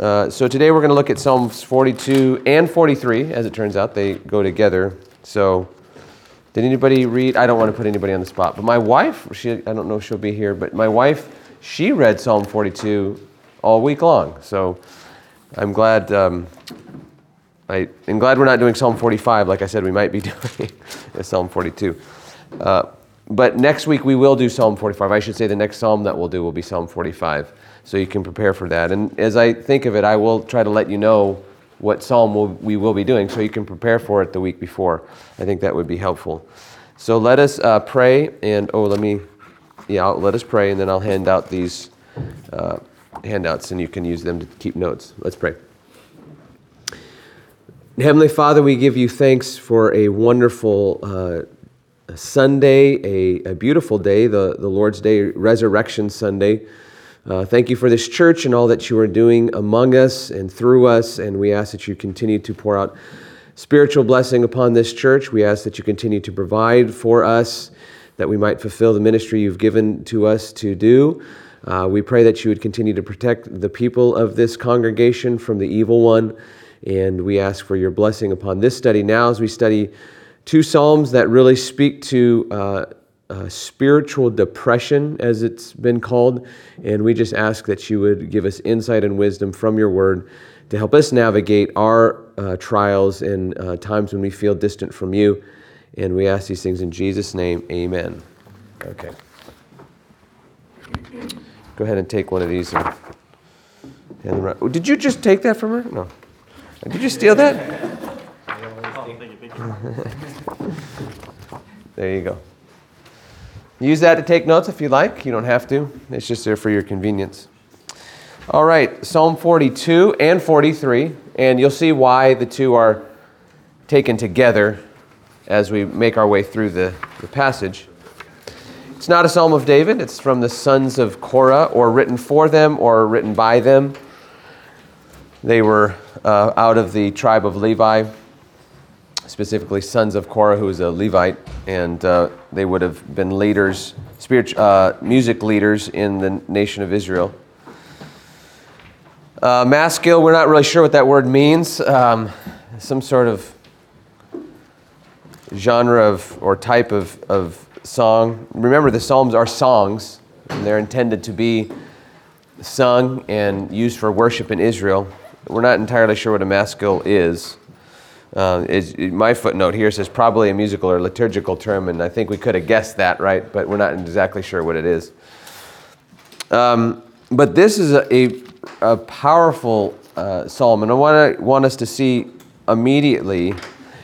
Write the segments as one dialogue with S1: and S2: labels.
S1: Uh, so today we're going to look at Psalms 42 and 43. As it turns out, they go together. So, did anybody read? I don't want to put anybody on the spot, but my wife, she, I don't know if she'll be here, but my wife, she read Psalm 42 all week long. So, I'm glad. Um, I, am glad we're not doing Psalm 45. Like I said, we might be doing Psalm 42. Uh, but next week we will do Psalm 45. I should say the next psalm that we'll do will be Psalm 45. So you can prepare for that. And as I think of it, I will try to let you know what psalm we'll, we will be doing so you can prepare for it the week before. I think that would be helpful. So let us uh, pray. And oh, let me, yeah, I'll, let us pray, and then I'll hand out these uh, handouts and you can use them to keep notes. Let's pray. Heavenly Father, we give you thanks for a wonderful uh, Sunday, a, a, beautiful day, the, the Lord's Day, Resurrection Sunday. Uh, thank you for this church and all that you are doing among us and through us. And we ask that you continue to pour out spiritual blessing upon this church. We ask that you continue to provide for us, that we might fulfill the ministry you've given to us to do. Uh, we pray that you would continue to protect the people of this congregation from the evil one. And we ask for your blessing upon this study now as we study two Psalms that really speak to uh, uh, spiritual depression, as it's been called. And we just ask that you would give us insight and wisdom from your word to help us navigate our uh, trials and uh, times when we feel distant from you. And we ask these things in Jesus' name. Amen. Okay. Go ahead and take one of these. And, and did you just take that from her? No. Did you steal that? there you go. Use that to take notes if you like. You don't have to, it's just there for your convenience. All right, Psalm 42 and 43, and you'll see why the two are taken together as we make our way through the, the passage. It's not a psalm of David, it's from the sons of Korah, or written for them, or written by them. They were uh, out of the tribe of Levi, specifically sons of Korah, who was a Levite, and uh, they would have been leaders, uh, music leaders in the nation of Israel. Uh, maskil, we're not really sure what that word means. Um, some sort of genre of or type of, of song. Remember, the Psalms are songs, and they're intended to be sung and used for worship in Israel. We're not entirely sure what a maskil is. Uh, is, my footnote here says probably a musical or liturgical term, and I think we could have guessed that, right? But we're not exactly sure what it is. Um, but this is a, a, a powerful uh, psalm, and I want want us to see immediately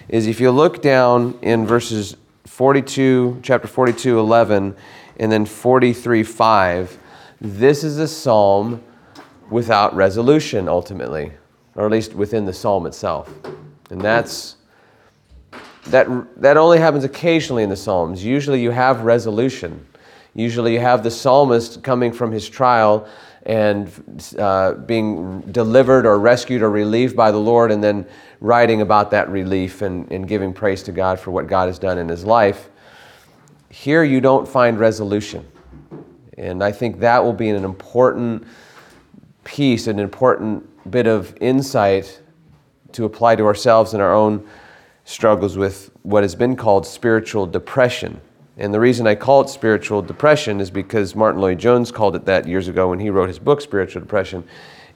S1: is if you look down in verses 42, chapter 42, 11, and then 43, 5, this is a psalm without resolution ultimately, or at least within the psalm itself. And that's that that only happens occasionally in the Psalms. Usually you have resolution. Usually you have the psalmist coming from his trial and uh, being delivered or rescued or relieved by the Lord, and then writing about that relief and, and giving praise to God for what God has done in his life. Here you don't find resolution. And I think that will be an important piece, an important bit of insight to apply to ourselves in our own struggles with what has been called spiritual depression. And the reason I call it spiritual depression is because Martyn Lloyd-Jones called it that years ago when he wrote his book, Spiritual Depression,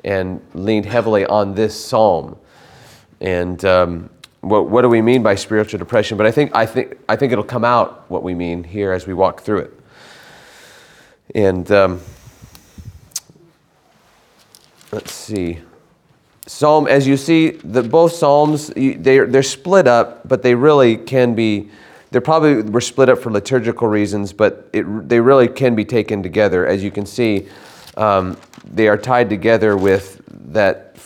S1: and leaned heavily on this psalm. And um, what, what do we mean by spiritual depression? But I think, I, think, I think it'll come out what we mean here as we walk through it. And um, let's see. Psalm, as you see, the, both Psalms, they're, they're split up, but they really can be, they probably were split up for liturgical reasons, but it, they really can be taken together. As you can see, um, they are tied together with that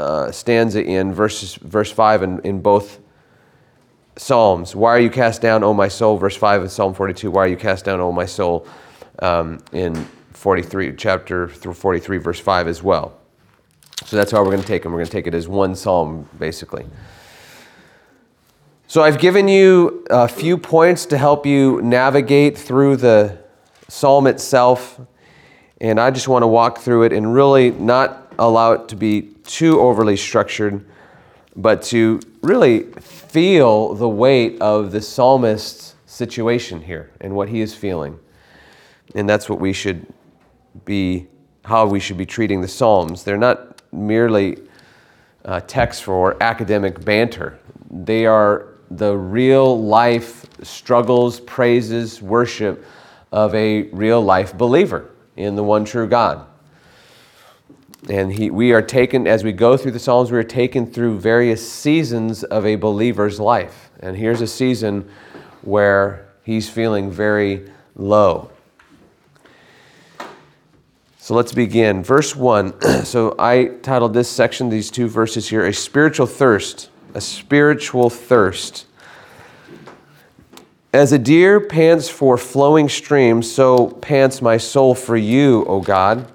S1: uh, stanza in verse, verse 5 in, in both Psalms. Why are you cast down, O my soul? Verse 5 in Psalm 42. Why are you cast down, O my soul? Um, in 43, chapter 43, verse 5 as well. So that's how we're going to take them. We're going to take it as one psalm, basically. So I've given you a few points to help you navigate through the psalm itself. And I just want to walk through it and really not allow it to be too overly structured, but to really feel the weight of the psalmist's situation here and what he is feeling. And that's what we should be, how we should be treating the Psalms. They're not merely uh, texts for academic banter, they are the real life struggles, praises, worship of a real life believer in the one true God. And he, we are taken, as we go through the Psalms, we are taken through various seasons of a believer's life. And here's a season where he's feeling very low. So let's begin. Verse 1. so I titled this section, these two verses here, A Spiritual Thirst. A Spiritual Thirst. As a deer pants for flowing streams, so pants my soul for you, O God.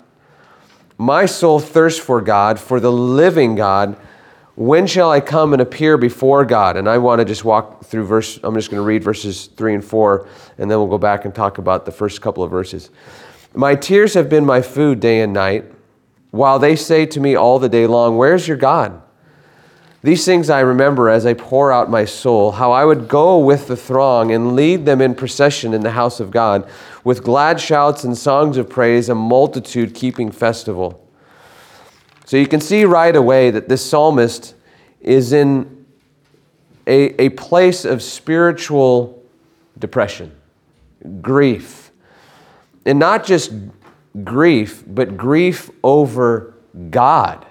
S1: My soul thirsts for God, for the living God. When shall I come and appear before God? And I want to just walk through verse, I'm just going to read verses 3 and 4, and then we'll go back and talk about the first couple of verses. My tears have been my food day and night, while they say to me all the day long, Where's your God? These things I remember as I pour out my soul, how I would go with the throng and lead them in procession in the house of God, with glad shouts and songs of praise, a multitude keeping festival. So you can see right away that this psalmist is in a, a place of spiritual depression, grief. And not just grief, but grief over God.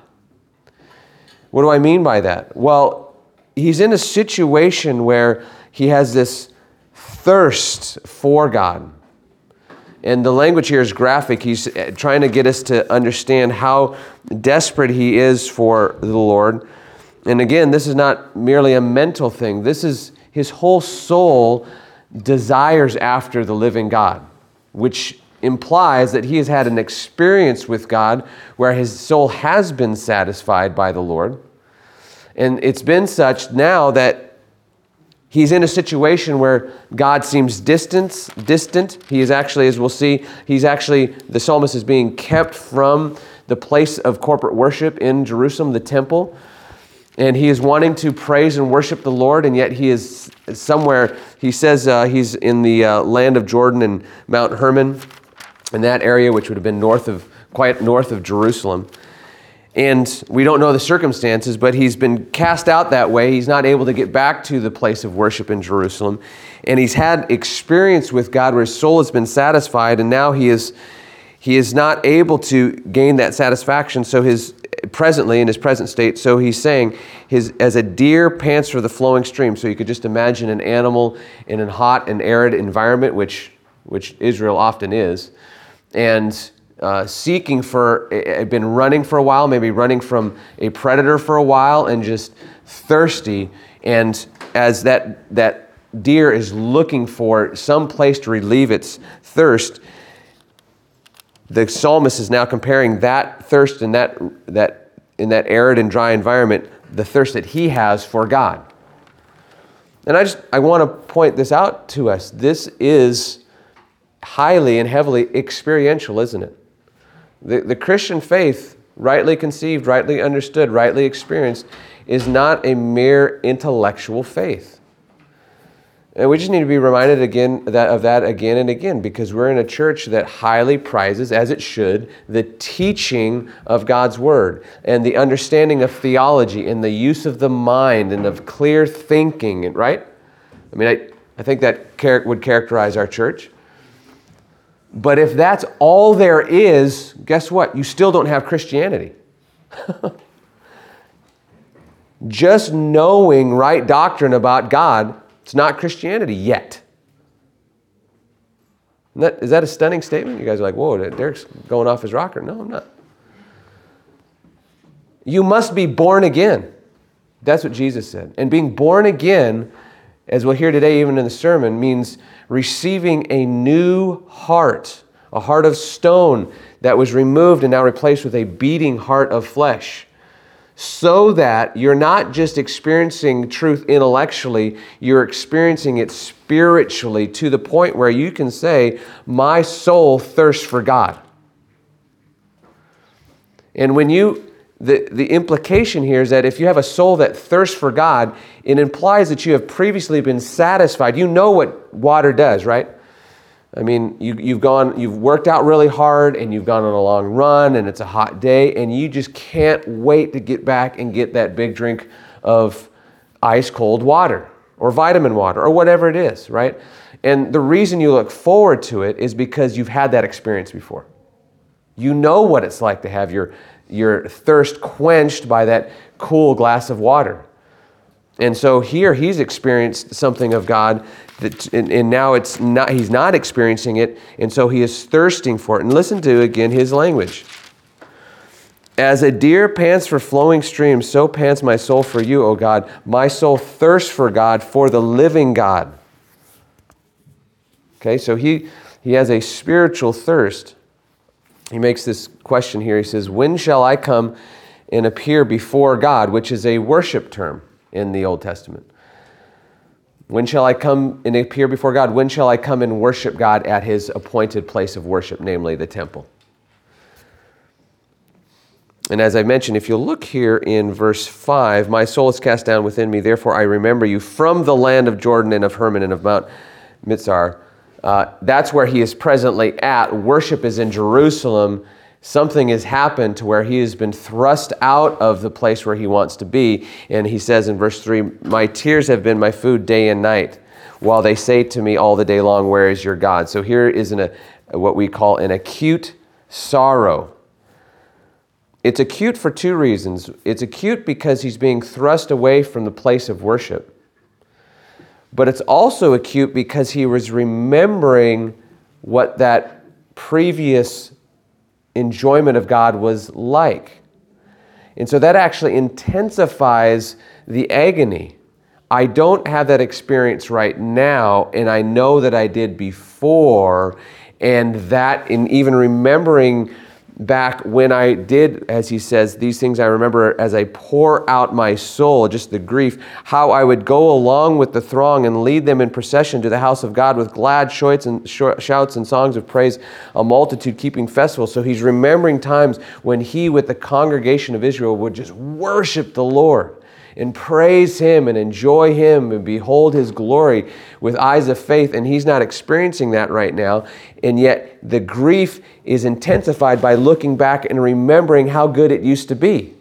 S1: What do I mean by that? Well, he's in a situation where he has this thirst for God. And the language here is graphic. He's uh, trying to get us to understand how desperate he is for the Lord. And again, this is not merely a mental thing, this is his whole soul desires after the living God, which implies that he has had an experience with God where his soul has been satisfied by the Lord. And it's been such now that he's in a situation where God seems distant, distant. He is actually, as we'll see, he's actually, the psalmist is being kept from the place of corporate worship in Jerusalem, the temple. And he is wanting to praise and worship the Lord, and yet he is somewhere, he says uh, he's in the uh, land of Jordan and Mount Hermon in that area, which would have been north of, quite north of Jerusalem. And we don't know the circumstances, but he's been cast out that way. He's not able to get back to the place of worship in Jerusalem. And he's had experience with God where his soul has been satisfied, and now he is, he is not able to gain that satisfaction. So his presently in his present state, so he's saying his as a deer pants for the flowing stream. So you could just imagine an animal in a hot and arid environment, which which Israel often is and uh, seeking for, had been running for a while, maybe running from a predator for a while, and just thirsty. And as that, that deer is looking for some place to relieve its thirst, the psalmist is now comparing that thirst in that, that, in that arid and dry environment, the thirst that he has for God. And I just I want to point this out to us. This is highly and heavily experiential, isn't it? The, the Christian faith, rightly conceived, rightly understood, rightly experienced, is not a mere intellectual faith. And we just need to be reminded again that, of that again and again because we're in a church that highly prizes, as it should, the teaching of God's Word and the understanding of theology and the use of the mind and of clear thinking, right? I mean, I, I think that char- would characterize our church. But if that's all there is, guess what? You still don't have Christianity. Just knowing right doctrine about God, it's not Christianity yet. Is that, is that a stunning statement? You guys are like, whoa, Derek's going off his rocker. No, I'm not. You must be born again. That's what Jesus said. And being born again, as we'll hear today, even in the sermon, means receiving a new heart, a heart of stone that was removed and now replaced with a beating heart of flesh. So that you're not just experiencing truth intellectually, you're experiencing it spiritually to the point where you can say, My soul thirsts for God. And when you, the, the implication here is that if you have a soul that thirsts for God, it implies that you have previously been satisfied. You know what water does, right? I mean, you, you've gone, you've worked out really hard and you've gone on a long run and it's a hot day and you just can't wait to get back and get that big drink of ice cold water or vitamin water or whatever it is, right? And the reason you look forward to it is because you've had that experience before. You know what it's like to have your, your thirst quenched by that cool glass of water. And so here he's experienced something of God that, and, and, now it's not, he's not experiencing it, and so he is thirsting for it. And listen to again his language. As a deer pants for flowing streams, so pants my soul for you, O God. My soul thirsts for God, for the living God. Okay, so he, he has a spiritual thirst. He makes this question here. He says, When shall I come and appear before God? Which is a worship term in the Old Testament. When shall I come and appear before God? When shall I come and worship God at his appointed place of worship, namely the temple? And as I mentioned, if you look here in verse 5, my soul is cast down within me, therefore I remember you from the land of Jordan and of Hermon and of Mount Mizar. Uh, that's where he is presently at. Worship is in Jerusalem something has happened to where he has been thrust out of the place where he wants to be. And he says in verse 3 My tears have been my food day and night, while they say to me all the day long, Where is your God? So here is an, a, what we call an acute sorrow. It's acute for two reasons. It's acute because he's being thrust away from the place of worship. But it's also acute because he was remembering what that previous enjoyment of God was like. And so that actually intensifies the agony. I don't have that experience right now, and I know that I did before. And that, in even remembering back when I did, as he says, these things I remember as I pour out my soul, just the grief, how I would go along with the throng and lead them in procession to the house of God with glad shouts and, songs of praise, a multitude keeping festival. So he's remembering times when he, with the congregation of Israel, would just worship the Lord and praise Him and enjoy Him and behold His glory with eyes of faith. And he's not experiencing that right now. And yet the grief is intensified by looking back and remembering how good it used to be.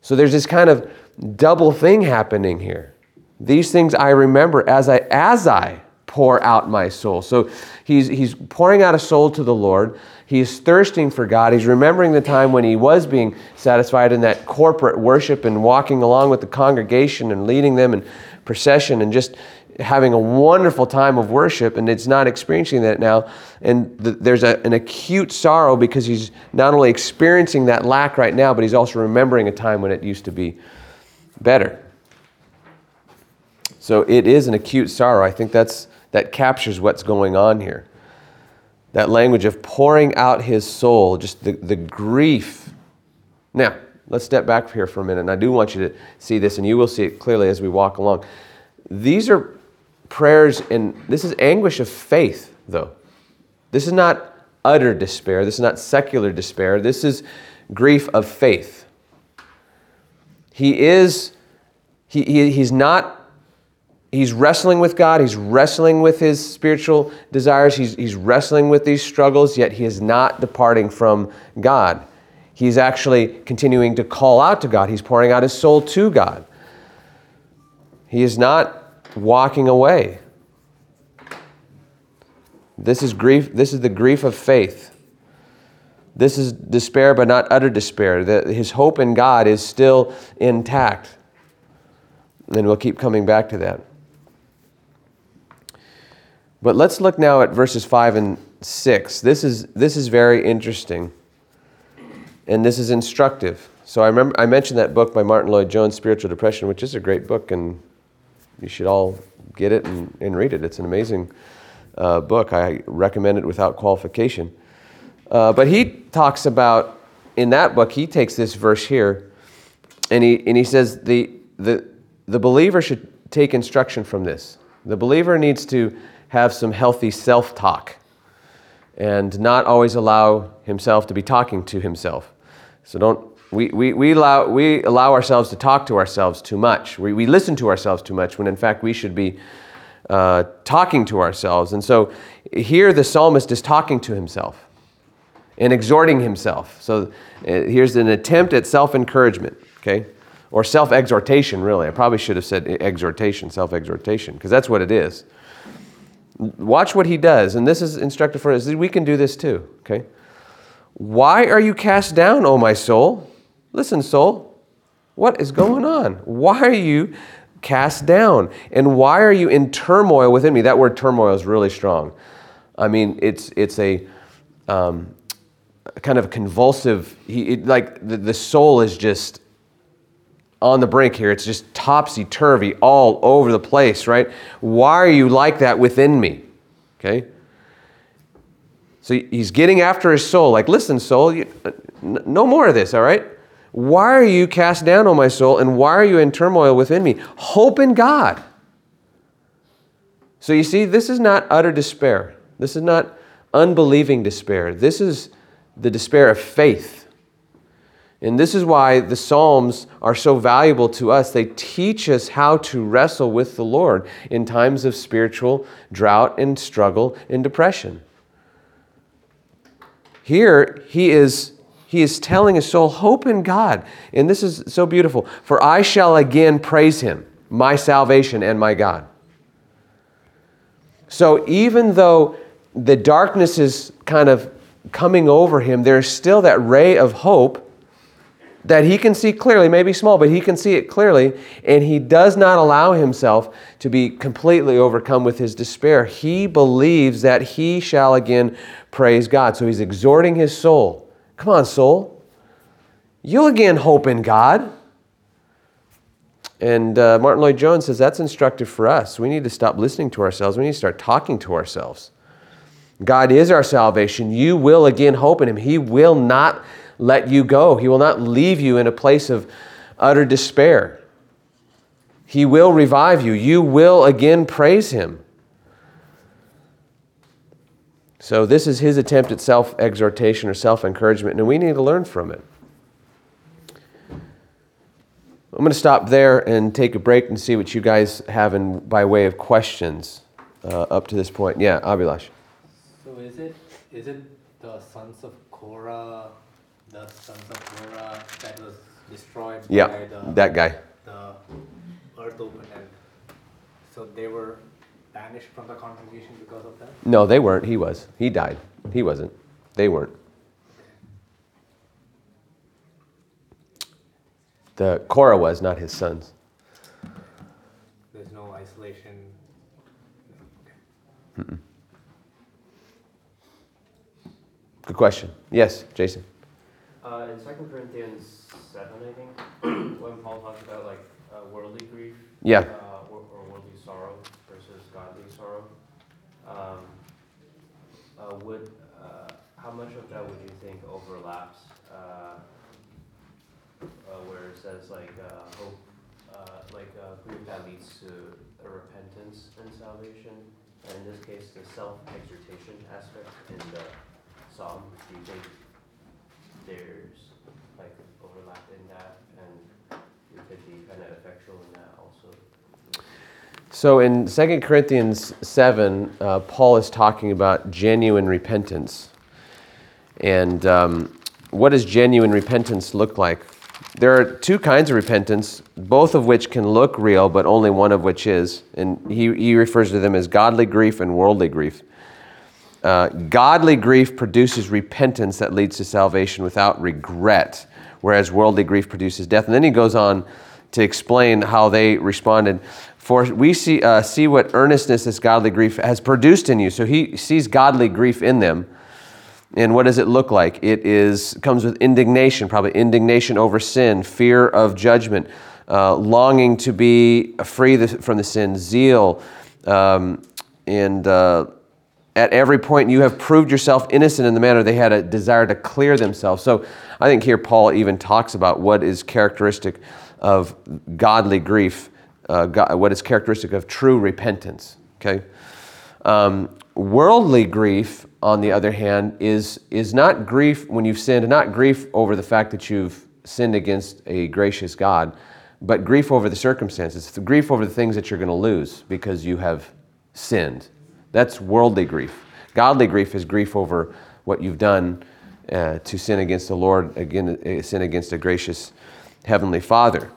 S1: So there's this kind of double thing happening here. These things I remember as I as I pour out my soul. So he's he's pouring out a soul to the Lord. He's thirsting for God. He's remembering the time when he was being satisfied in that corporate worship and walking along with the congregation and leading them in procession and just having a wonderful time of worship, and it's not experiencing that now. And the, there's a, an acute sorrow because he's not only experiencing that lack right now, but he's also remembering a time when it used to be better. So it is an acute sorrow. I think that's, that captures what's going on here that language of pouring out his soul, just the, the grief. Now, let's step back here for a minute, and I do want you to see this, and you will see it clearly as we walk along. These are prayers, and this is anguish of faith, though. This is not utter despair, this is not secular despair, this is grief of faith. He is, he, he he's not he's wrestling with God, he's wrestling with his spiritual desires, he's, he's wrestling with these struggles, yet he is not departing from God. He's actually continuing to call out to God, he's pouring out his soul to God. He is not walking away. This is grief, this is the grief of faith. This is despair, but not utter despair. The, his hope in God is still intact. And we'll keep coming back to that. But let's look now at verses 5 and 6. This is, this is very interesting, and this is instructive. So I remember I mentioned that book by Martyn Lloyd-Jones, Spiritual Depression, which is a great book, and you should all get it and, and read it. It's an amazing uh, book. I recommend it without qualification. Uh, but he talks about, in that book, he takes this verse here, and he, and he says the, the, the believer should take instruction from this. The believer needs to have some healthy self talk. and not always allow himself to be talking to himself. So don't we, we, we, allow, we allow ourselves to talk to ourselves too much. We, we listen to ourselves too much when in fact we should be uh, talking to ourselves. And so here the psalmist is talking to himself and exhorting himself. So uh, here's an attempt at self encouragement, okay? Or self exhortation, really. I probably should have said exhortation, self exhortation, because that's what it is. Watch what he does. And this is instructive for us. We can do this too, okay? Why are you cast down, O my soul? Listen, soul, what is going on? Why are you cast down? And why are you in turmoil within me? That word turmoil is really strong. I mean, it's, it's a um, kind of convulsive, he, it, like the, the soul is just on the brink here. It's just topsy turvy all over the place, right? Why are you like that within me? Okay? So he's getting after his soul, like, listen, soul, you, no more of this, all right? Why are you cast down, O my soul, and why are you in turmoil within me? Hope in God. So you see, this is not utter despair. This is not unbelieving despair. This is the despair of faith. And this is why the Psalms are so valuable to us. They teach us how to wrestle with the Lord in times of spiritual drought and struggle and depression. Here, he is he is telling his soul, hope in God. And this is so beautiful. For I shall again praise him, my salvation and my God. So even though the darkness is kind of coming over him, there's still that ray of hope that he can see clearly, maybe small, but he can see it clearly, and he does not allow himself to be completely overcome with his despair. He believes that he shall again praise God. So he's exhorting his soul Come on, soul. You'll again hope in God. And uh, Martyn Lloyd-Jones says that's instructive for us. We need to stop listening to ourselves. We need to start talking to ourselves. God is our salvation. You will again hope in Him. He will not let you go, He will not leave you in a place of utter despair. He will revive you. You will again praise Him. So, this is his attempt at self exhortation or self encouragement, and we need to learn from it. I'm going to stop there and take a break and see what you guys have in, by way of questions uh, up to this point. Yeah, Abhilash.
S2: So, is it, is it the sons of Korah, the sons of Korah that was destroyed
S1: yeah, by the, that guy?
S2: The earth opened and so they were banished from the congregation because of that?
S1: No, they weren't. He was. He died. He wasn't. They weren't. The Korah was, not his sons.
S2: There's no isolation.
S1: Okay. Good question. Yes, Jason.
S3: Uh, in Second Corinthians seven, I think, when Paul talks about like uh, worldly grief.
S1: Yeah.
S3: Uh, or worldly sorrow versus godly sorrow Um, uh, would uh, how much of that would you think overlaps uh, uh where it says like uh, hope, uh, like grief that leads to a repentance and salvation, and in this case the self-exhortation aspect in the psalm? Do you think there's like overlap in that, and it could be kind of effectual in that also?
S1: So in 2 Corinthians 7, uh, Paul is talking about genuine repentance. And um, what does genuine repentance look like? There are two kinds of repentance, both of which can look real, but only one of which is. And he, he refers to them as godly grief and worldly grief. Uh, godly grief produces repentance that leads to salvation without regret, whereas worldly grief produces death. And then he goes on to explain how they responded. For we see, uh, see what earnestness this godly grief has produced in you. So he sees godly grief in them. And what does it look like? It is comes with indignation, probably indignation over sin, fear of judgment, uh, longing to be free from the sin, zeal, um, and uh, at every point you have proved yourself innocent in the manner they had a desire to clear themselves. So I think here Paul even talks about what is characteristic of godly grief, uh, God, what is characteristic of true repentance. Okay, um, worldly grief on the other hand, is, is not grief when you've sinned, not grief over the fact that you've sinned against a gracious God, but grief over the circumstances, grief over the things that you're going to lose because you have sinned. That's worldly grief. Godly grief is grief over what you've done uh, to sin against the Lord, again, uh, sin against a gracious Heavenly Father.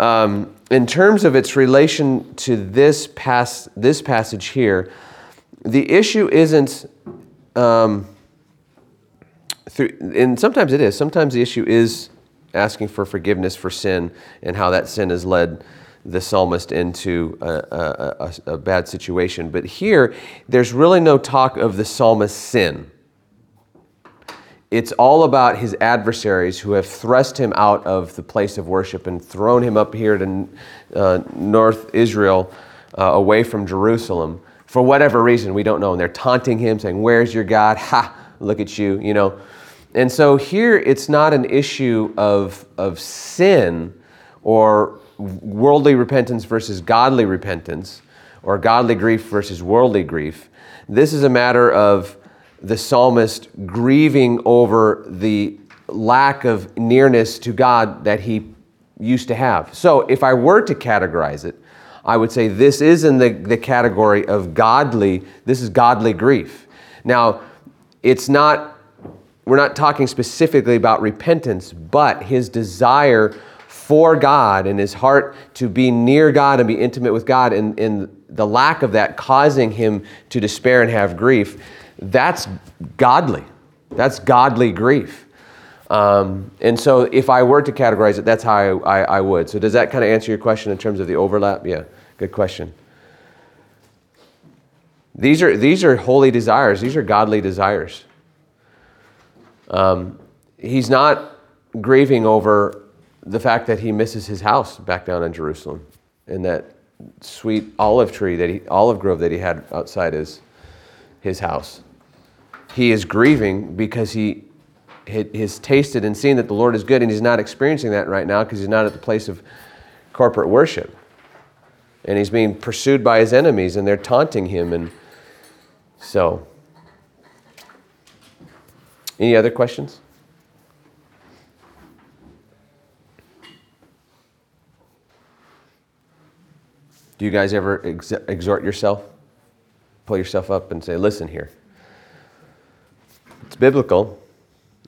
S1: Um, in terms of its relation to this, pas- this passage here, the issue isn't, um, through, and sometimes it is, sometimes the issue is asking for forgiveness for sin and how that sin has led the psalmist into a, a, a, bad situation. But here, there's really no talk of the psalmist's sin it's all about his adversaries who have thrust him out of the place of worship and thrown him up here to uh, North Israel, uh, away from Jerusalem, for whatever reason, we don't know. And they're taunting him, saying, Where's your God? Ha, look at you, you know. And so here it's not an issue of, of sin or worldly repentance versus godly repentance or godly grief versus worldly grief. This is a matter of the psalmist grieving over the lack of nearness to God that he used to have. So, if I were to categorize it, I would say this is in the, the category of godly, this is godly grief. Now, it's not, we're not talking specifically about repentance, but his desire for God and his heart to be near God and be intimate with God, and, and the lack of that causing him to despair and have grief that's godly. That's godly grief. Um, and so, if I were to categorize it, that's how I, I, I would. So, does that kind of answer your question in terms of the overlap? Yeah, good question. These are, these are holy desires, these are godly desires. Um, he's not grieving over the fact that he misses his house back down in Jerusalem and that sweet olive tree that he, olive grove that he had outside his, his house he is grieving because he has tasted and seen that the Lord is good, and he's not experiencing that right now because he's not at the place of corporate worship. And he's being pursued by his enemies, and they're taunting him. And so, any other questions? Do you guys ever ex- exhort yourself? Pull yourself up and say, listen here. It's biblical.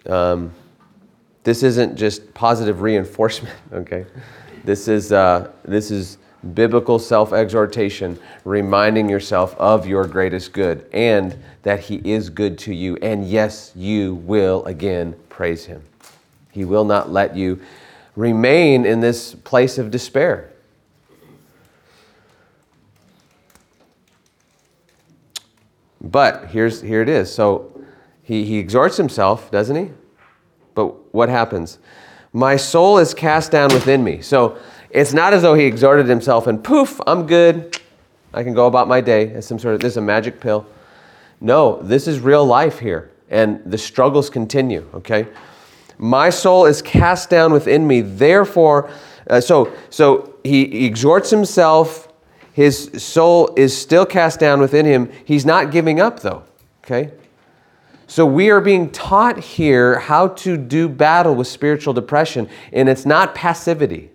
S1: Um, this isn't just positive reinforcement, okay? This is, uh, this is biblical self exhortation, reminding yourself of your greatest good and that He is good to you. And yes, you will again praise Him. He will not let you remain in this place of despair. But here's, here it is. So he, he exhorts himself, doesn't he? But what happens? My soul is cast down within me. So it's not as though he exhorted himself and poof, I'm good. I can go about my day as some sort of, this is a magic pill. No, this is real life here. And the struggles continue, okay? My soul is cast down within me. Therefore, uh, so, so he, he exhorts himself. His soul is still cast down within him. He's not giving up, though, okay? So we are being taught here how to do battle with spiritual depression, and it's not passivity.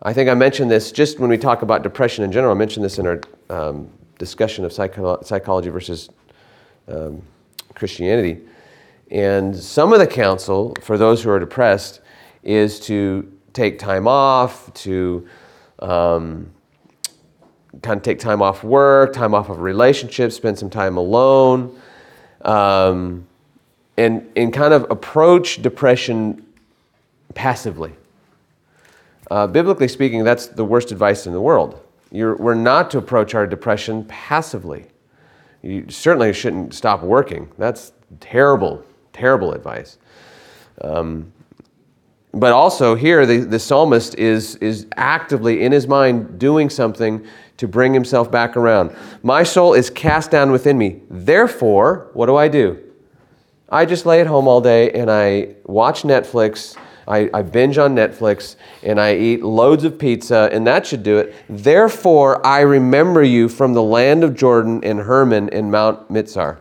S1: I think I mentioned this just when we talk about depression in general. I mentioned this in our um, discussion of psycho- psychology versus um, Christianity. And some of the counsel for those who are depressed is to take time off, to um, kind of take time off work, time off of relationships, spend some time alone, um, and, and kind of approach depression passively. Uh, biblically speaking, that's the worst advice in the world. You're, we're not to approach our depression passively. You certainly shouldn't stop working. That's terrible, terrible advice. Um, but also here, the, the psalmist is, is actively in his mind doing something to bring himself back around. My soul is cast down within me. Therefore, what do I do? I just lay at home all day and I watch Netflix, I, I binge on Netflix and I eat loads of pizza, and that should do it. Therefore, I remember you from the land of Jordan and Hermon in Mount Mitzar.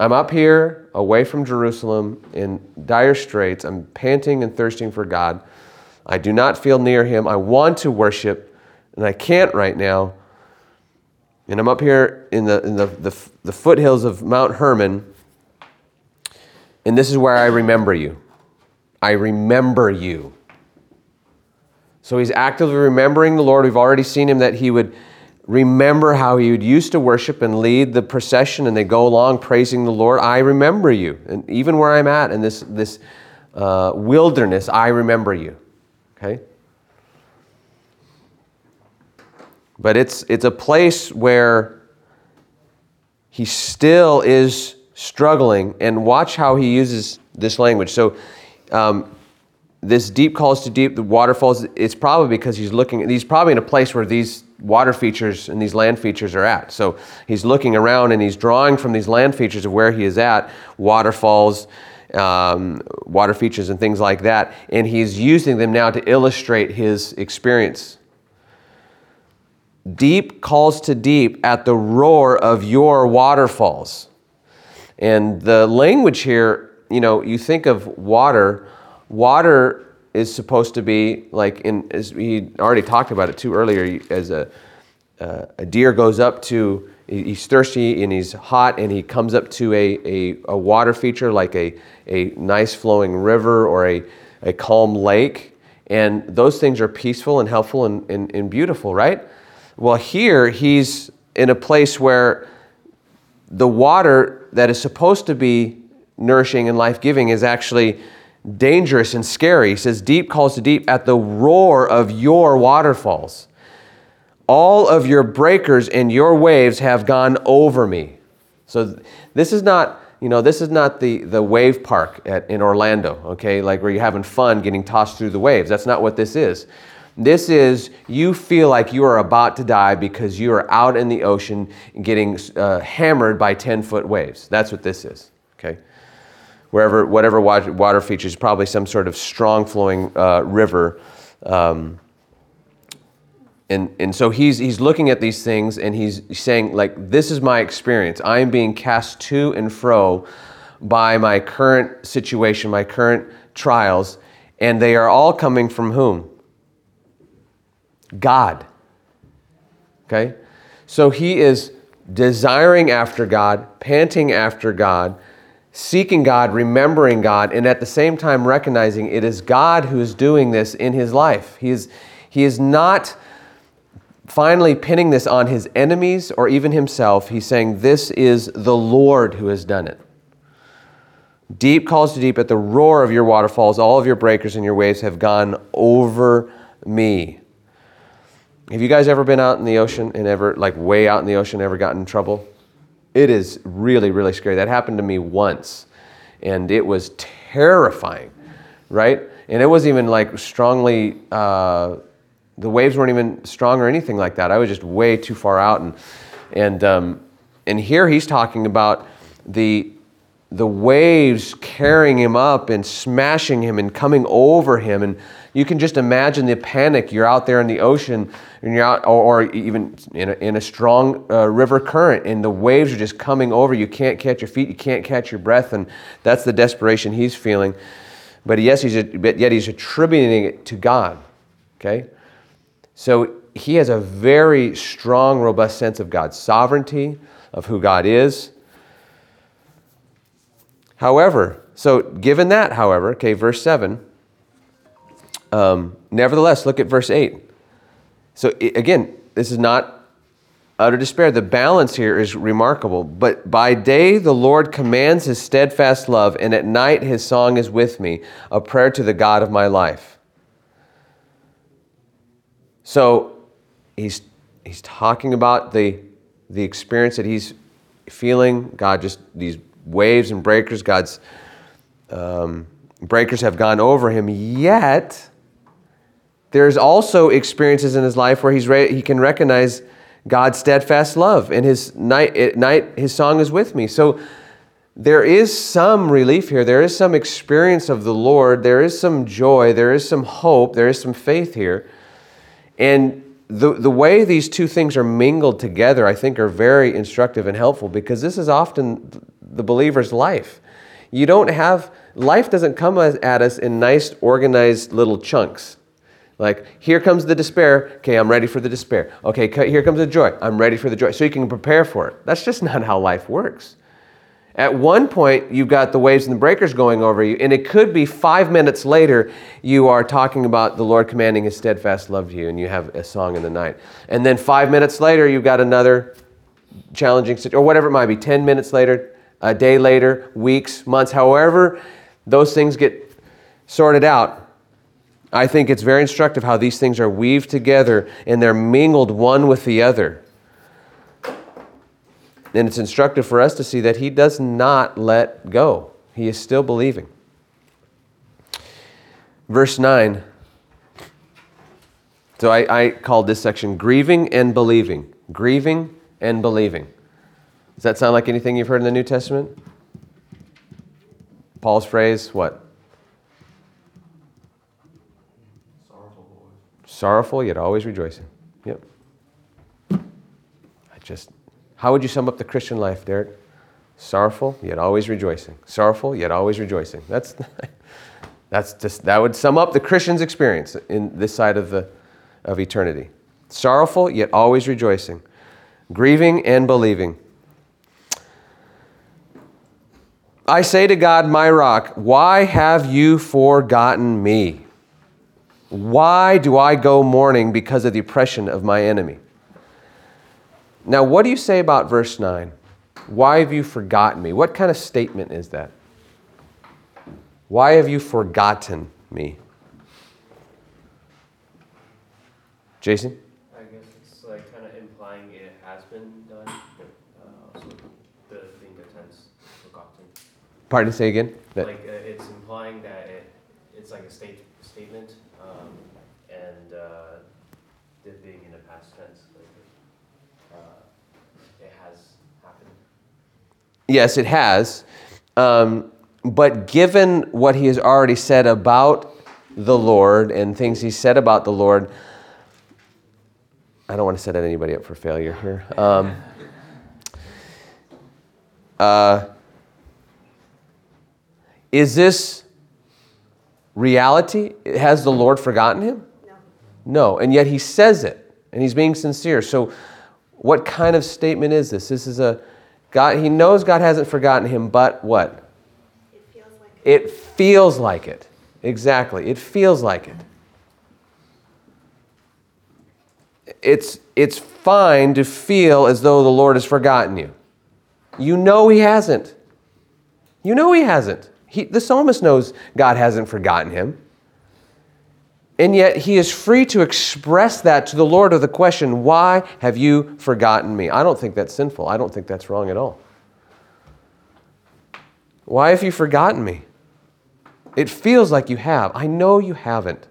S1: I'm up here away from Jerusalem in dire straits. I'm panting and thirsting for God. I do not feel near Him. I want to worship, and I can't right now. And I'm up here in the, in the, the, the foothills of Mount Hermon, and this is where I remember you. I remember you. So he's actively remembering the Lord. We've already seen him that he would remember how would used to worship and lead the procession, and they go along praising the Lord. I remember you. And even where I'm at in this, this uh, wilderness, I remember you. Okay? But it's, it's a place where he still is struggling, and watch how he uses this language. So, um, this deep calls to deep, the waterfalls, it's probably because he's looking, he's probably in a place where these water features and these land features are at. So he's looking around and he's drawing from these land features of where he is at, waterfalls, um, water features, and things like that. And he's using them now to illustrate his experience. Deep calls to deep at the roar of your waterfalls. And the language here, you know, you think of water water is supposed to be like in as he already talked about it too earlier as a uh, a deer goes up to he's thirsty and he's hot and he comes up to a, a, a water feature like a, a nice flowing river or a, a calm lake. And those things are peaceful and helpful and, and, and beautiful right? Well here he's in a place where the water that is supposed to be nourishing and life-giving is actually dangerous and scary. He says, Deep calls to deep at the roar of your waterfalls. All of your breakers and your waves have gone over me. So this is not, you know, this is not the, the wave park at, in Orlando, okay, like where you're having fun getting tossed through the waves. That's not what this is. This is you feel like you are about to die because you are out in the ocean getting uh, hammered by 10 foot waves. That's what this is, okay? Wherever, whatever water features, probably some sort of strong flowing uh, river. Um, and, and so he's, he's looking at these things and he's saying, like, this is my experience. I am being cast to and fro by my current situation, my current trials, and they are all coming from whom? God. Okay? So he is desiring after God, panting after God, seeking God, remembering God, and at the same time recognizing it is God who is doing this in his life. He is, he is not finally pinning this on his enemies or even himself. He's saying, This is the Lord who has done it. Deep calls to deep at the roar of your waterfalls. All of your breakers and your waves have gone over me. Have you guys ever been out in the ocean and ever, like way out in the ocean, ever gotten in trouble? It is really, really scary. That happened to me once, and it was terrifying, right? And it wasn't even like strongly, uh, the waves weren't even strong or anything like that. I was just way too far out. And, and, um, and here he's talking about the, the waves carrying him up and smashing him and coming over him. And you can just imagine the panic. You're out there in the ocean and you're out, or, or even in a, in a strong uh, river current, and the waves are just coming over. You can't catch your feet, you can't catch your breath, and that's the desperation he's feeling. But yes, he's, but yet he's attributing it to God. Okay? So he has a very strong, robust sense of God's sovereignty, of who God is. However, so given that, however, okay, verse 7, um, nevertheless, look at verse 8. So again, this is not utter despair. The balance here is remarkable. But by day the Lord commands his steadfast love, and at night his song is with me, a prayer to the God of my life. So he's, he's talking about the, the experience that he's feeling. God just, these waves and breakers, God's um, breakers have gone over him, yet there's also experiences in his life where he's re- he can recognize God's steadfast love. And his night, at night, his song is with me. So there is some relief here. There is some experience of the Lord. There is some joy. There is some hope. There is some faith here. And the, the way these two things are mingled together, I think, are very instructive and helpful because this is often the believer's life. You don't have, life doesn't come at us in nice, organized little chunks. Like, here comes the despair. Okay, I'm ready for the despair. Okay, here comes the joy. I'm ready for the joy. So you can prepare for it. That's just not how life works. At one point, you've got the waves and the breakers going over you, and it could be five minutes later, you are talking about the Lord commanding His steadfast love to you, and you have a song in the night. And then five minutes later, you've got another challenging situation, or whatever it might be, 10 minutes later, a day later, weeks, months, however those things get sorted out. I think it's very instructive how these things are weaved together and they're mingled one with the other. And it's instructive for us to see that he does not let go, he is still believing. Verse 9. So I, I called this section grieving and believing. Grieving and believing. Does that sound like anything you've heard in the New Testament? Paul's phrase, what? Sorrowful yet always rejoicing. Yep. I just how would you sum up the Christian life, Derek? Sorrowful, yet always rejoicing. Sorrowful, yet always rejoicing. That's, that's just, that would sum up the Christian's experience in this side of, the, of eternity. Sorrowful, yet always rejoicing. Grieving and believing. I say to God, my rock, why have you forgotten me? Why do I go mourning because of the oppression of my enemy? Now, what do you say about verse 9? Why have you forgotten me? What kind of statement is that? Why have you forgotten me? Jason?
S3: I guess it's like kind of implying it has been done, but uh, also the being the tense forgotten.
S1: Pardon, to say again?
S3: That like uh, it's implying that it, it's like a state, statement um, and uh, it being in the past tense.
S1: Yes, it has. Um, but given what he has already said about the Lord and things he said about the Lord, I don't want to set anybody up for failure here. Um, uh, is this reality? Has the Lord forgotten him? No. No, and yet he says it, and he's being sincere. So, what kind of statement is this? This is a God, he knows God hasn't forgotten him, but what?
S4: It feels like it.
S1: It feels like it. Exactly. It feels like it. It's, it's fine to feel as though the Lord has forgotten you. You know He hasn't. You know He hasn't. He, the psalmist knows God hasn't forgotten him. And yet he is free to express that to the Lord of the question, Why have you forgotten me? I don't think that's sinful. I don't think that's wrong at all. Why have you forgotten me? It feels like you have. I know you haven't.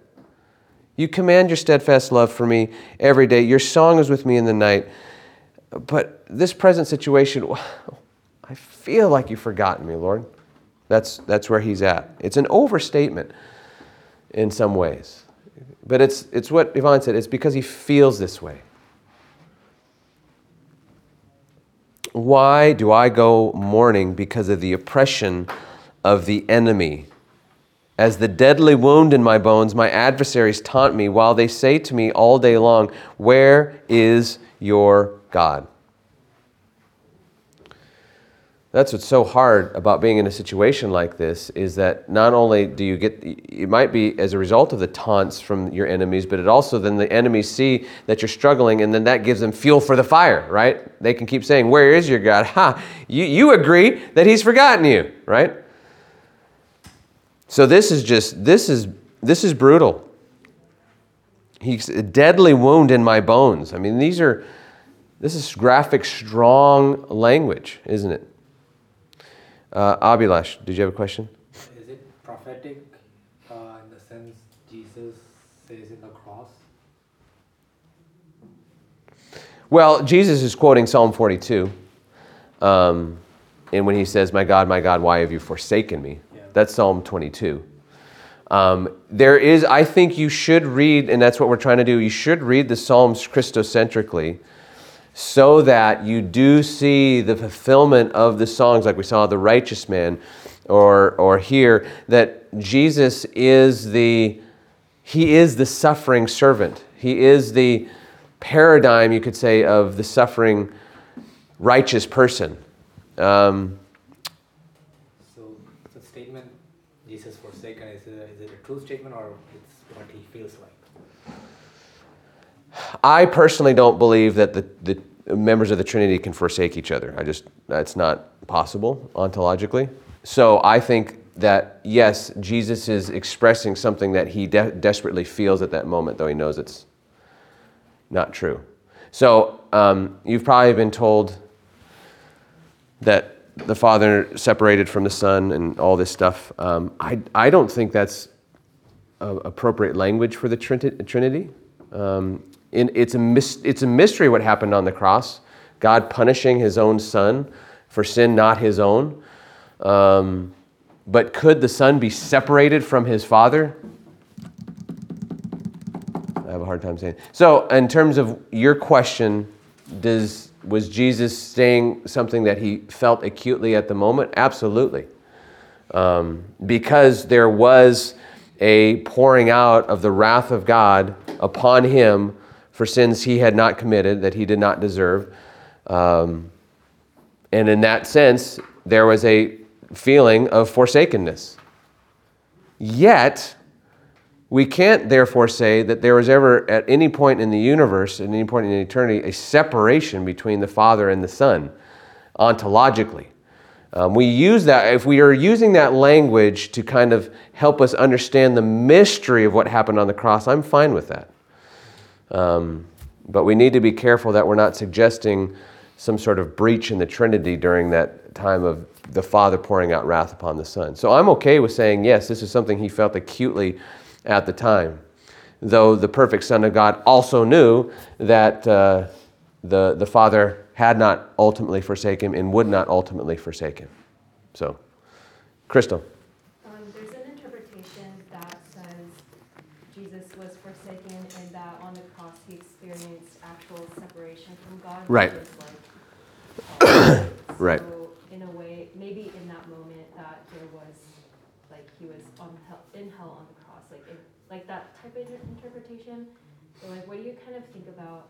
S1: You command your steadfast love for me every day. Your song is with me in the night. But this present situation, I feel like you've forgotten me, Lord. That's, that's where he's at. It's an overstatement in some ways. But it's, it's what Yvonne said it's because he feels this way. Why do I go mourning because of the oppression of the enemy? As the deadly wound in my bones, my adversaries taunt me while they say to me all day long, Where is your God? That's what's so hard about being in a situation like this is that not only do you get, it might be as a result of the taunts from your enemies, but it also then the enemies see that you're struggling and then that gives them fuel for the fire, right? They can keep saying, Where is your God? Ha! You, you agree that He's forgotten you, right? So this is just, this is, this is brutal. He's a deadly wound in my bones. I mean, these are, this is graphic, strong language, isn't it? Uh, Abhilash, did you have a question?
S2: Is it prophetic uh, in the sense Jesus says in the cross?
S1: Well, Jesus is quoting Psalm 42. Um, and when he says, My God, my God, why have you forsaken me?
S2: Yeah.
S1: That's Psalm 22. Um, there is, I think you should read, and that's what we're trying to do, you should read the Psalms Christocentrically so that you do see the fulfillment of the songs, like we saw the righteous man, or, or here, that Jesus is the, he is the suffering servant. He is the paradigm, you could say, of the suffering righteous person. Um,
S2: So the statement, Jesus forsaken, is is it a true statement or it's what he feels like?
S1: I personally don't believe that the, the members of the Trinity can forsake each other. I just, that's not possible ontologically. So I think that, yes, Jesus is expressing something that he de- desperately feels at that moment, though he knows it's not true. So um, you've probably been told that the Father separated from the Son and all this stuff. Um, I, I don't think that's appropriate language for the Trinity. Um, it's, a it's a mystery what happened on the cross. God punishing his own son for sin not his own. Um, but could the son be separated from his father? I have a hard time saying. So, in terms of your question, does was Jesus saying something that he felt acutely at the moment? Absolutely, um, because there was a pouring out of the wrath of God upon him for sins he had not committed that he did not deserve, um, and in that sense, there was a feeling of forsakenness. Yet, we can't therefore say that there was ever, at any point in the universe, at any point in eternity, a separation between the Father and the Son, ontologically. Um, we use that, if we are using that language to kind of help us understand the mystery of what happened on the cross, I'm fine with that. Um, but we need to be careful that we're not suggesting some sort of breach in the Trinity during that time of the Father pouring out wrath upon the Son. So I'm okay with saying, yes, this is something he felt acutely at the time. Though the perfect Son of God also knew that uh, the, the Father had not ultimately forsaken him and would not ultimately forsake him. So, Crystal.
S4: Um, there's an interpretation that says Jesus was forsaken and that on the cross he experienced actual separation from God. which
S1: Right.
S4: like,
S1: Right.
S4: So in a way, maybe in that moment that there was, like he was on hell, in hell on the cross, like like that type of interpretation. So like, what do you kind of think about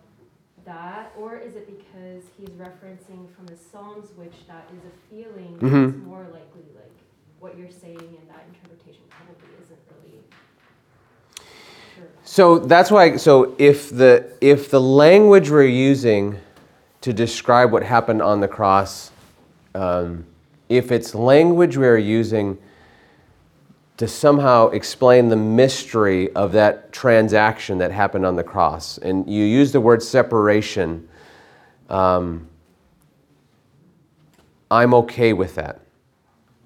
S4: that, or is it because he's referencing from the Psalms, which that is a feeling
S1: Mhm.
S4: that's more likely like what you're saying, and that interpretation probably isn't really sure.
S1: So that's why. So if the if the language we're using to describe what happened on the cross, um, if it's language we're using to somehow explain the mystery of that transaction that happened on the cross, and you use the word separation, um, I'm okay with that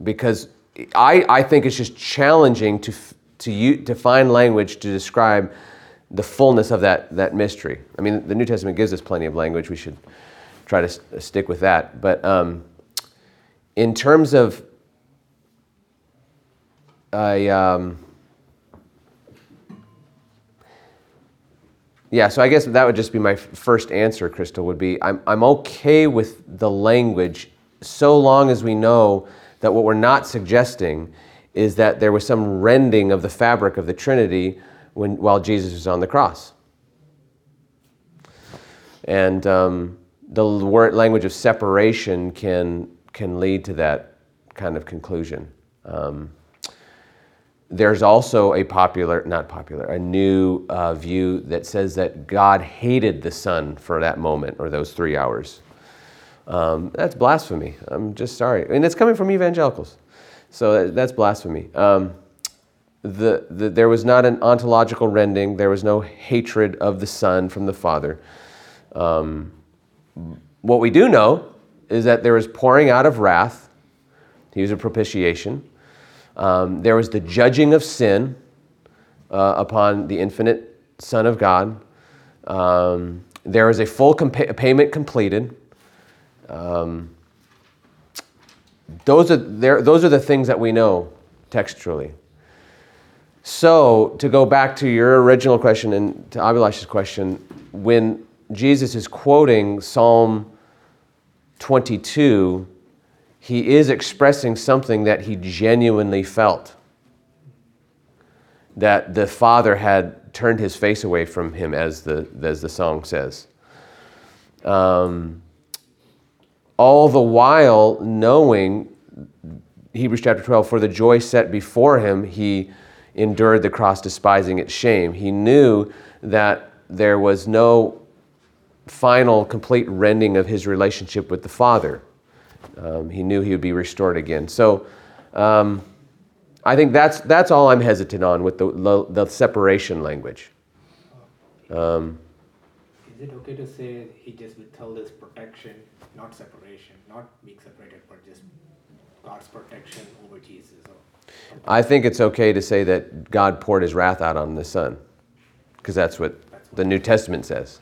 S1: because I, I think it's just challenging to, to, u- to find language to describe the fullness of that, that mystery. I mean, the New Testament gives us plenty of language. We should try to s- stick with that. But um, in terms of I, um, yeah, so I guess that would just be my f- first answer, Crystal, would be I'm, I'm okay with the language so long as we know that what we're not suggesting is that there was some rending of the fabric of the Trinity when, while Jesus was on the cross. And um, the word language of separation can, can lead to that kind of conclusion. Um, there's also a popular, not popular, a new uh, view that says that God hated the Son for that moment or those three hours. Um, that's blasphemy. I'm just sorry. And it's coming from evangelicals. So that's blasphemy. Um, the, the, there was not an ontological rending, there was no hatred of the Son from the Father. Um, what we do know is that there was pouring out of wrath, he was a propitiation. Um, there was the judging of sin uh, upon the infinite Son of God. Um, a full compa- payment completed. Um, those are there. Those are the things that we know textually. So to go back to your original question and to Abhilash's question, when Jesus is quoting Psalm 22, he is expressing something that he genuinely felt. That the Father had turned his face away from him, as the, as the song says. Um, all the while knowing, Hebrews chapter 12, for the joy set before him, he endured the cross, despising its shame. He knew that there was no final, complete rending of his relationship with the Father. Um, he knew he would be restored again. So um, I think that's, that's all I'm hesitant on with the, the, the separation language. Um,
S2: Is it okay to say he just withheld his protection, not separation, not being separated, but just God's protection over Jesus? Or
S1: I think it's okay to say that God poured his wrath out on the Son, because that's what the New Testament says.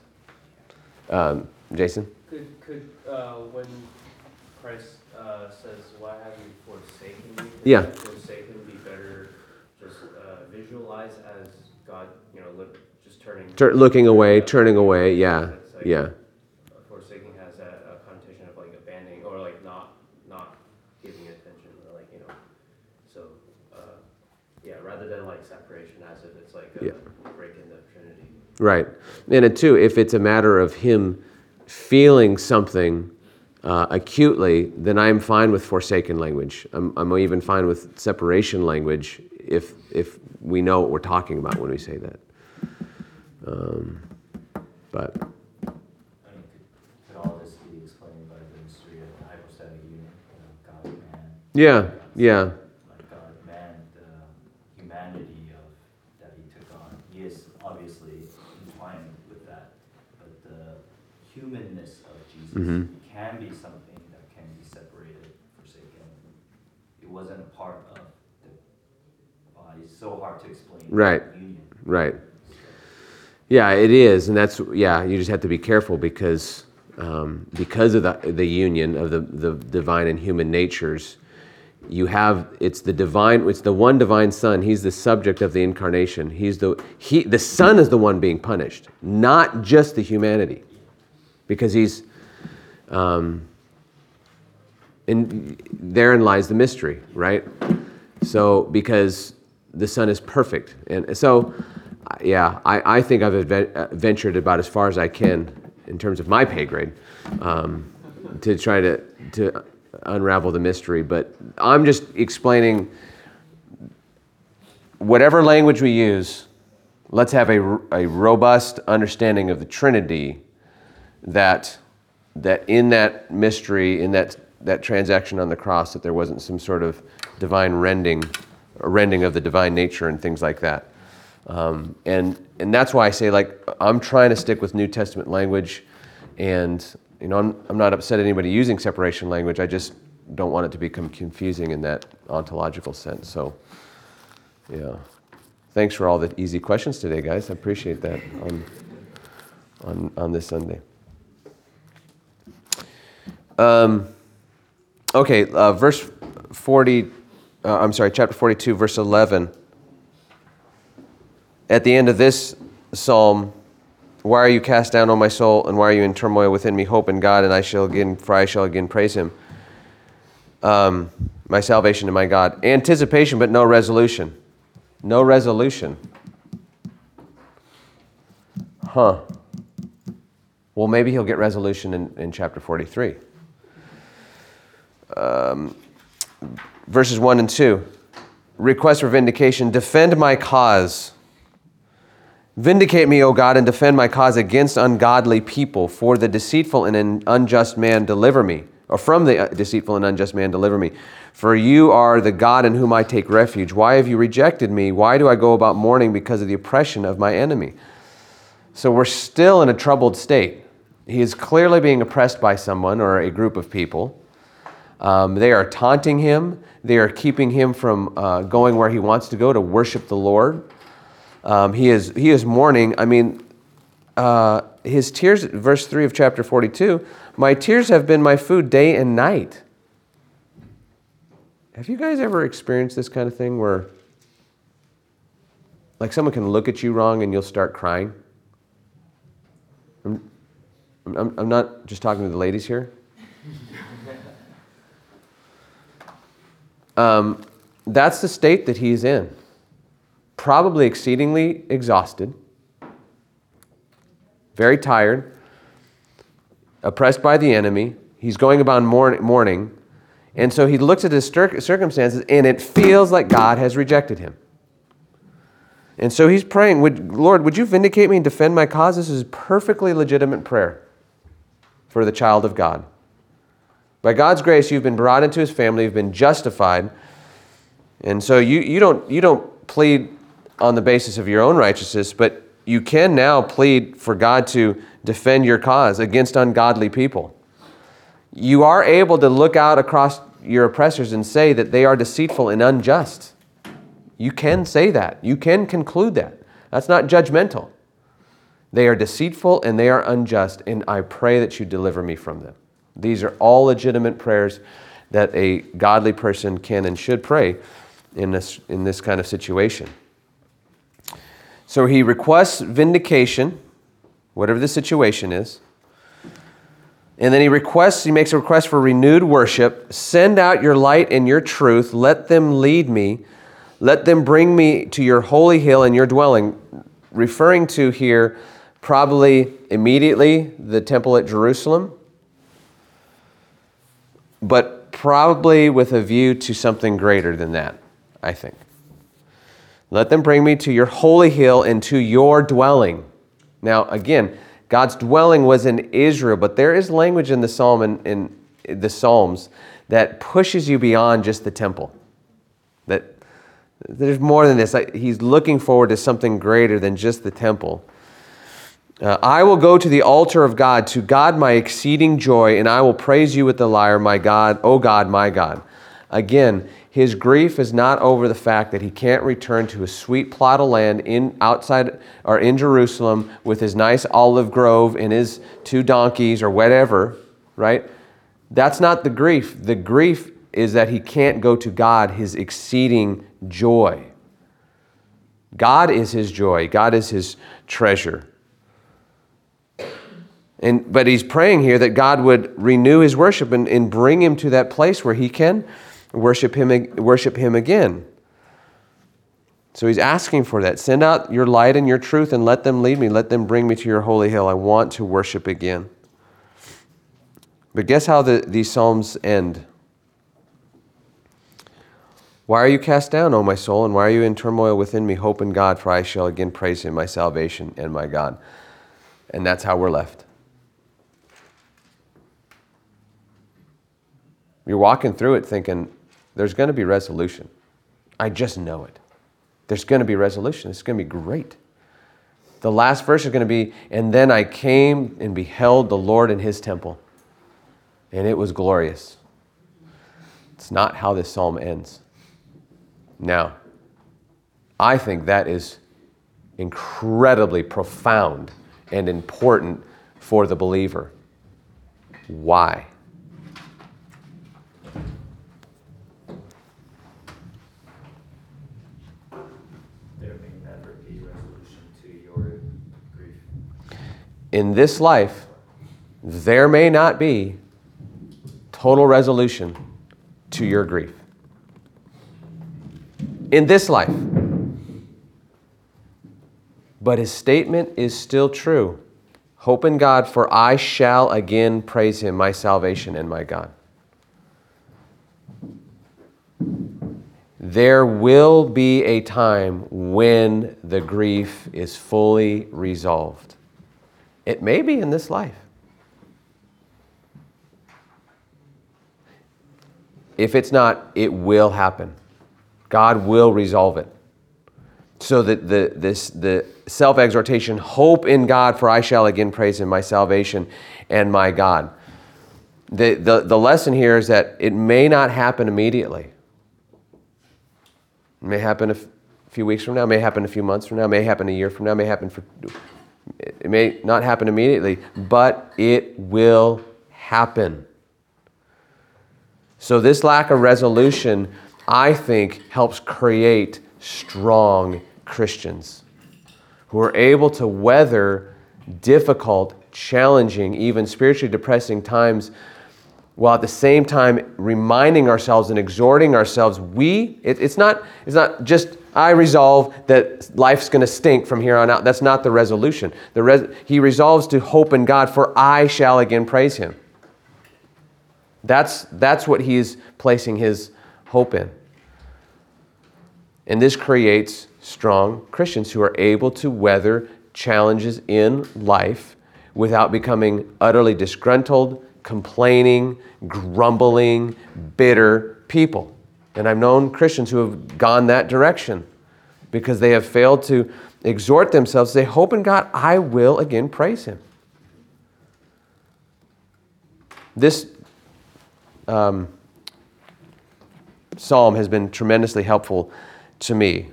S1: Um, Jason?
S3: Could, could, uh, when Christ, uh, says, why have you forsaken me? could
S1: Yeah.
S3: Forsaken be better, just, uh, visualize as God, you know, look, just turning.
S1: Tur- looking away, turning away, yeah,
S3: like,
S1: yeah.
S3: Forsaking has a, a connotation of like abandoning, or like not, not giving attention, or like, you know, so, uh, yeah, rather than like separation as if it's like
S1: Yeah.
S3: a break in the Trinity.
S1: Right. And it too, if it's a matter of him feeling something uh, acutely, then I'm fine with forsaken language. I'm, I'm even fine with separation language if, if we know what we're talking about when we say that. Um, but
S5: Yeah, mean, could, could all this be explained by the mystery of the hypostatic union, you know, God and man?
S1: yeah, yeah,
S5: Like God, man, the humanity of, that he took on, he is obviously entwined with that, but the humanness of Jesus
S1: Mhm.
S5: can be something that can be separated, forsaken. It wasn't a part of the body, It's so hard to explain.
S1: Right.
S5: Union.
S1: right. Yeah, it is, and that's yeah. You just have to be careful because um, because of the the union of the the divine and human natures. You have it's the divine. It's the one divine Son. He's the subject of the incarnation. He's the he. The Son is the one being punished, not just the humanity, because he's. Um, and therein lies the mystery, right? So because the Son is perfect, and so yeah, I, I think I've adve- uh, ventured about as far as I can in terms of my pay grade um, to try to to unravel the mystery. But I'm just explaining whatever language we use. Let's have a, a robust understanding of the Trinity. That that in that mystery, in that that transaction on the cross, that there wasn't some sort of divine rending, rending of the divine nature and things like that. Um, and and that's why I say like I'm trying to stick with New Testament language, and you know I'm I'm not upset at anybody using separation language. I just don't want it to become confusing in that ontological sense. So, yeah. Thanks for all the easy questions today, guys. I appreciate that on on on this Sunday. Um, okay, uh, verse 40, uh, I'm sorry, chapter 42, verse 11. At the end of this psalm, why are you cast down, O my soul, and why are you in turmoil within me? Hope in God, and I shall again, for I shall again praise him. Um, my salvation and my God. Anticipation, but no resolution. No resolution. Huh. Well, maybe he'll get resolution in, in chapter 43. Um, verses 1 and 2. Request for vindication. Defend my cause. Vindicate me, O God, and defend my cause against ungodly people. For the deceitful and unjust man, deliver me. Or from the deceitful and unjust man, deliver me. For you are the God in whom I take refuge. Why have you rejected me? Why do I go about mourning because of the oppression of my enemy? So we're still in a troubled state. He is clearly being oppressed by someone or a group of people. Um, they are taunting him. They are keeping him from uh, going where he wants to go to worship the Lord. Um, he is he is mourning. I mean, uh, his tears. Verse three of chapter forty-two. My tears have been my food day and night. have you guys ever experienced this kind of thing where, like, someone can look at you wrong and you'll start crying? I'm, I'm, I'm not just talking to the ladies here. Um, that's the state that he's in. Probably exceedingly exhausted, very tired, oppressed by the enemy. He's going about mourning. And so he looks at his circumstances and it feels like God has rejected him. And so he's praying, would, Lord, would you vindicate me and defend my cause? This is perfectly legitimate prayer for the child of God. By God's grace, you've been brought into his family, you've been justified. And so you, you, don't, you don't plead on the basis of your own righteousness, but you can now plead for God to defend your cause against ungodly people. You are able to look out across your oppressors and say that they are deceitful and unjust. You can say that. You can conclude that. That's not judgmental. They are deceitful and they are unjust, and I pray that you deliver me from them. These are all legitimate prayers that a godly person can and should pray in this, in this kind of situation. So he requests vindication, whatever the situation is. And then he requests, he makes a request for renewed worship. Send out your light and your truth. Let them lead me. Let them bring me to your holy hill and your dwelling. Referring to here, probably immediately the temple at Jerusalem, but probably with a view to something greater than that, I think. Let them bring me to your holy hill and to your dwelling. Now, again, God's dwelling was in Israel, but there is language in the psalm in, in the Psalms that pushes you beyond just the temple. That there's more than this. He's looking forward to something greater than just the temple. Uh, I will go to the altar of God, to God my exceeding joy, and I will praise you with the lyre, my God, O God, my God. Again, his grief is not over the fact that he can't return to a sweet plot of land in outside or in Jerusalem with his nice olive grove and his two donkeys or whatever, right? That's not the grief. The grief is that he can't go to God, his exceeding joy. God is his joy. God is his treasure. And, but he's praying here that God would renew his worship and, and bring him to that place where he can worship him, worship him again. So he's asking for that. Send out your light and your truth and let them lead me. Let them bring me to your holy hill. I want to worship again. But guess how the, these Psalms end? Why are you cast down, O my soul, and why are you in turmoil within me? Hope in God, for I shall again praise him, my salvation and my God. And that's how we're left. You're walking through it thinking, there's going to be resolution. I just know it. There's going to be resolution. It's going to be great. The last verse is going to be, and then I came and beheld the Lord in his temple, and it was glorious. It's not how this psalm ends. Now, I think that is incredibly profound and important for the believer. Why? In this life, there may not be total resolution to your grief. In this life. But his statement is still true. Hope in God, for I shall again praise him, my salvation and my God. There will be a time when the grief is fully resolved. It may be in this life. If it's not, it will happen. God will resolve it. So that the, this, the self exhortation, hope in God, for I shall again praise Him, my salvation and my God. The, the, the lesson here is that it may not happen immediately. It may happen a f- few weeks from now, may happen a few months from now, may happen a year from now, may happen for it may not happen immediately, but it will happen. So, this lack of resolution, I think, helps create strong Christians who are able to weather difficult, challenging, even spiritually depressing times while at the same time reminding ourselves and exhorting ourselves we it, it's not it's not just i resolve that life's going to stink from here on out. That's not the resolution. The res, he resolves to hope in god for i shall again praise him. That's that's what he's placing his hope in. And this creates strong christians who are able to weather challenges in life without becoming utterly disgruntled complaining, grumbling, bitter people. And I've known Christians who have gone that direction because they have failed to exhort themselves, They Hope in God, I will again praise Him. This um, psalm has been tremendously helpful to me.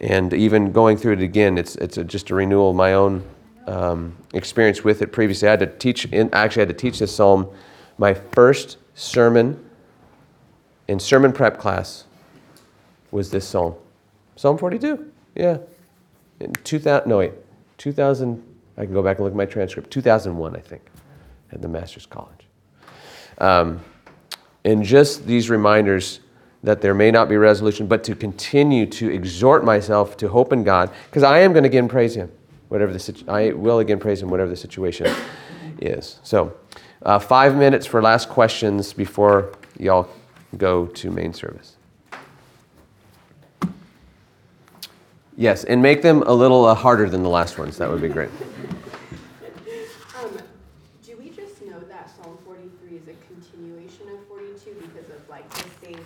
S1: And even going through it again, it's, it's a, just a renewal of my own um, experience with it previously. I had to teach, in, actually, I had to teach this psalm my first sermon in sermon prep class was this psalm. Psalm 42, yeah. In 2000, no, wait, 2000, I can go back and look at my transcript, 2001, I think, at the Master's College. Um, and just these reminders that there may not be resolution, but to continue to exhort myself to hope in God, because I am going to again praise Him whatever the I will again praise him whatever the situation is. So, uh, five minutes for last questions before y'all go to main service. Yes, and make them a little uh, harder than the last ones. That would be great.
S6: Um, do we just know that Psalm forty-three is a continuation of forty-two because of like the same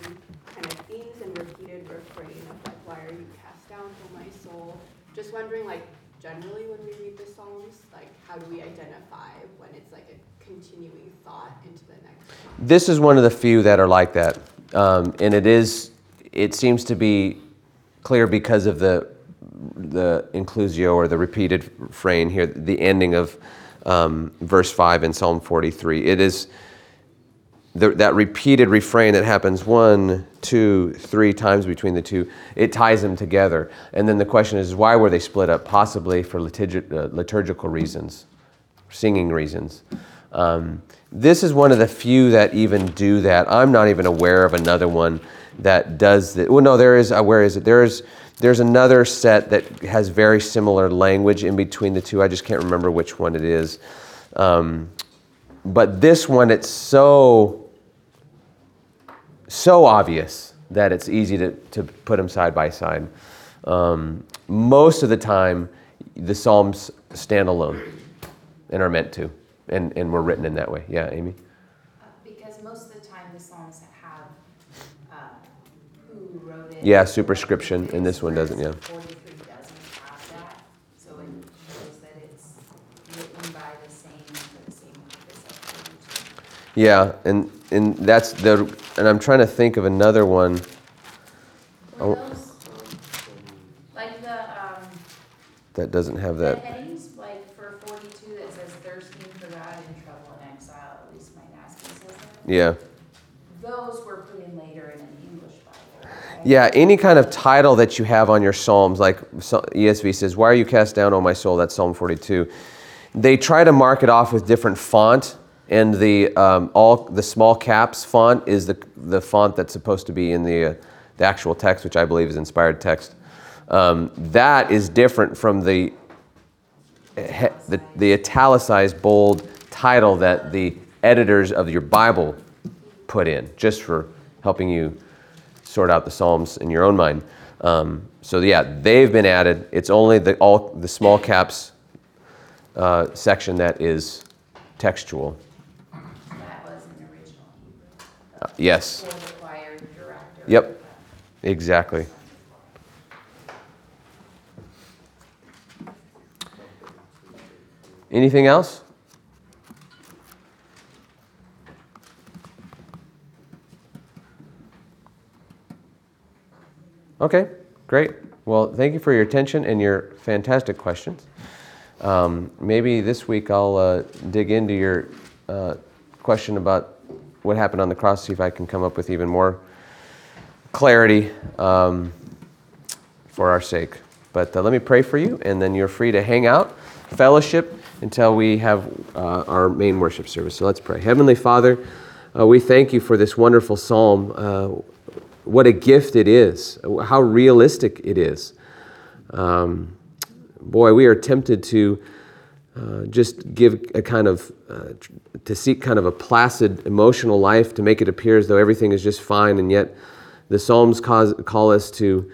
S6: kind of themes and repeated refrain of like, why are you cast down, O my soul? Just wondering, like, generally when we read the Psalms, like, how do we identify when it's like a continuing thought into the next Psalm?
S1: This is one of the few that are like that, um, and it is. It seems to be clear because of the the inclusio or the repeated refrain here, the ending of um, verse five in Psalm forty three. It is the, that repeated refrain that happens one, two, three times between the two, it ties them together. And then the question is, why were they split up? Possibly for uh, liturgical reasons, singing reasons. Um, this is one of the few that even do that. I'm not even aware of another one that does that. Well, no, there is. Uh, where is it? There is. There's another set that has very similar language in between the two. I just can't remember which one it is. Um, but this one, it's so so obvious that it's easy to, to put them side by side. Um, most of the time, the Psalms stand alone and are meant to, and, and were written in that way. Yeah, Amy?
S7: Uh, Because most of the time the Psalms have, uh, who wrote it.
S1: Yeah, superscription, and this one doesn't, yeah.
S7: Forty-three doesn't have that, so it shows that it's written by the same, for the same purpose of forty-two.
S1: Yeah, and, and that's the, and I'm trying to think of another one. Oh.
S7: Those, like the, um,
S1: that doesn't have
S7: the
S1: that
S7: like for forty-two that says thirsting for God in trouble and exile, at least my NASB says that.
S1: Yeah.
S7: Those were put in later in an English Bible, right?
S1: Yeah, any kind of title that you have on your Psalms, like so- ESV says, Why are you cast down, O my soul? That's Psalm 42. They try to mark it off with different font, and the, um, all, the small caps font is the, the font that's supposed to be in the, uh, the actual text, which I believe is inspired text. Um, that is different from the, he- the, the italicized, bold title that the editors of your Bible put in, just for helping you sort out the Psalms in your own mind. Um, so yeah, they've been added. It's only the all the small caps uh, section that is textual.
S7: That was an original Hebrew.
S1: Uh, yes,
S7: For the choir director.
S1: Yep. exactly. Anything else? Okay, great. Well, thank you for your attention and your fantastic questions. Um, maybe this week I'll uh, dig into your uh, question about what happened on the cross, see if I can come up with even more clarity um, for our sake. But uh, let me pray for you, and then you're free to hang out, fellowship, until we have uh, our main worship service. So let's pray. Heavenly Father, uh, we thank you for this wonderful psalm. What a gift it is, how realistic it is. Um, boy, we are tempted to uh, just give a kind of, uh, to seek kind of a placid emotional life to make it appear as though everything is just fine, and yet the Psalms cause, call us to,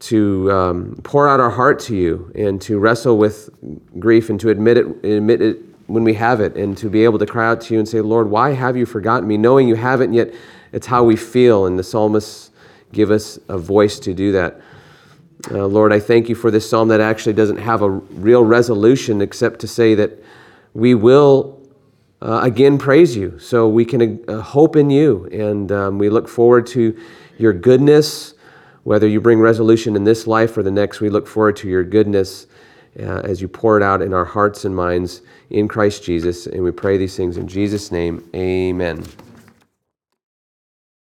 S1: to um, pour out our heart to you and to wrestle with grief and to admit it, admit it when we have it, and to be able to cry out to you and say, Lord, why have you forgotten me? Knowing you haven't, yet it's how we feel, and the psalmists give us a voice to do that. Uh, Lord, I thank you for this psalm that actually doesn't have a real resolution except to say that we will uh, again praise you. So we can uh, hope in you, and um, we look forward to your goodness. Whether you bring resolution in this life or the next, we look forward to your goodness uh, as you pour it out in our hearts and minds in Christ Jesus. And we pray these things in Jesus' name. Amen.